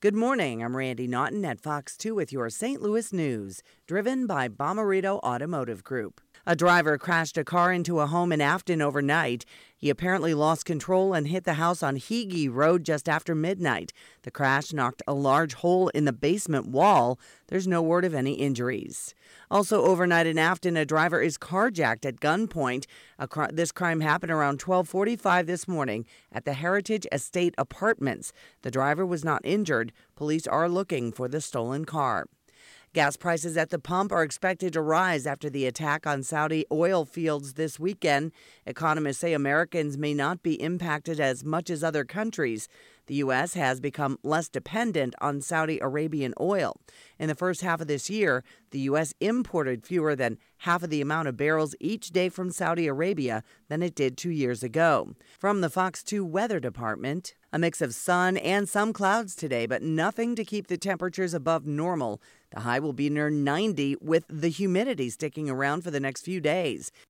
Good morning. I'm Randi Naughton at Fox 2 with your St. Louis news, driven by Bommarito Automotive Group. A driver crashed a car into a home in Affton overnight. He apparently lost control and hit the house on Heege Road just after midnight. The crash knocked a large hole in the basement wall. There's no word of any injuries. Also, overnight in Affton, a driver is carjacked at gunpoint. Cr- this crime happened around 12:45 this morning at the Heritage Estate Apartments. The driver was not injured. Police are looking for the stolen car. Gas prices at the pump are expected to rise after the attack on Saudi oil fields this weekend. Economists say Americans may not be impacted as much as other countries. The U.S. has become less dependent on Saudi Arabian oil. In the first half of this year, the U.S. imported fewer than half of the amount of barrels each day from Saudi Arabia than it did two years ago. From the Fox 2 Weather Department, a mix of sun and some clouds today, but nothing to keep the temperatures above normal. The high will be near 90 with the humidity sticking around for the next few days.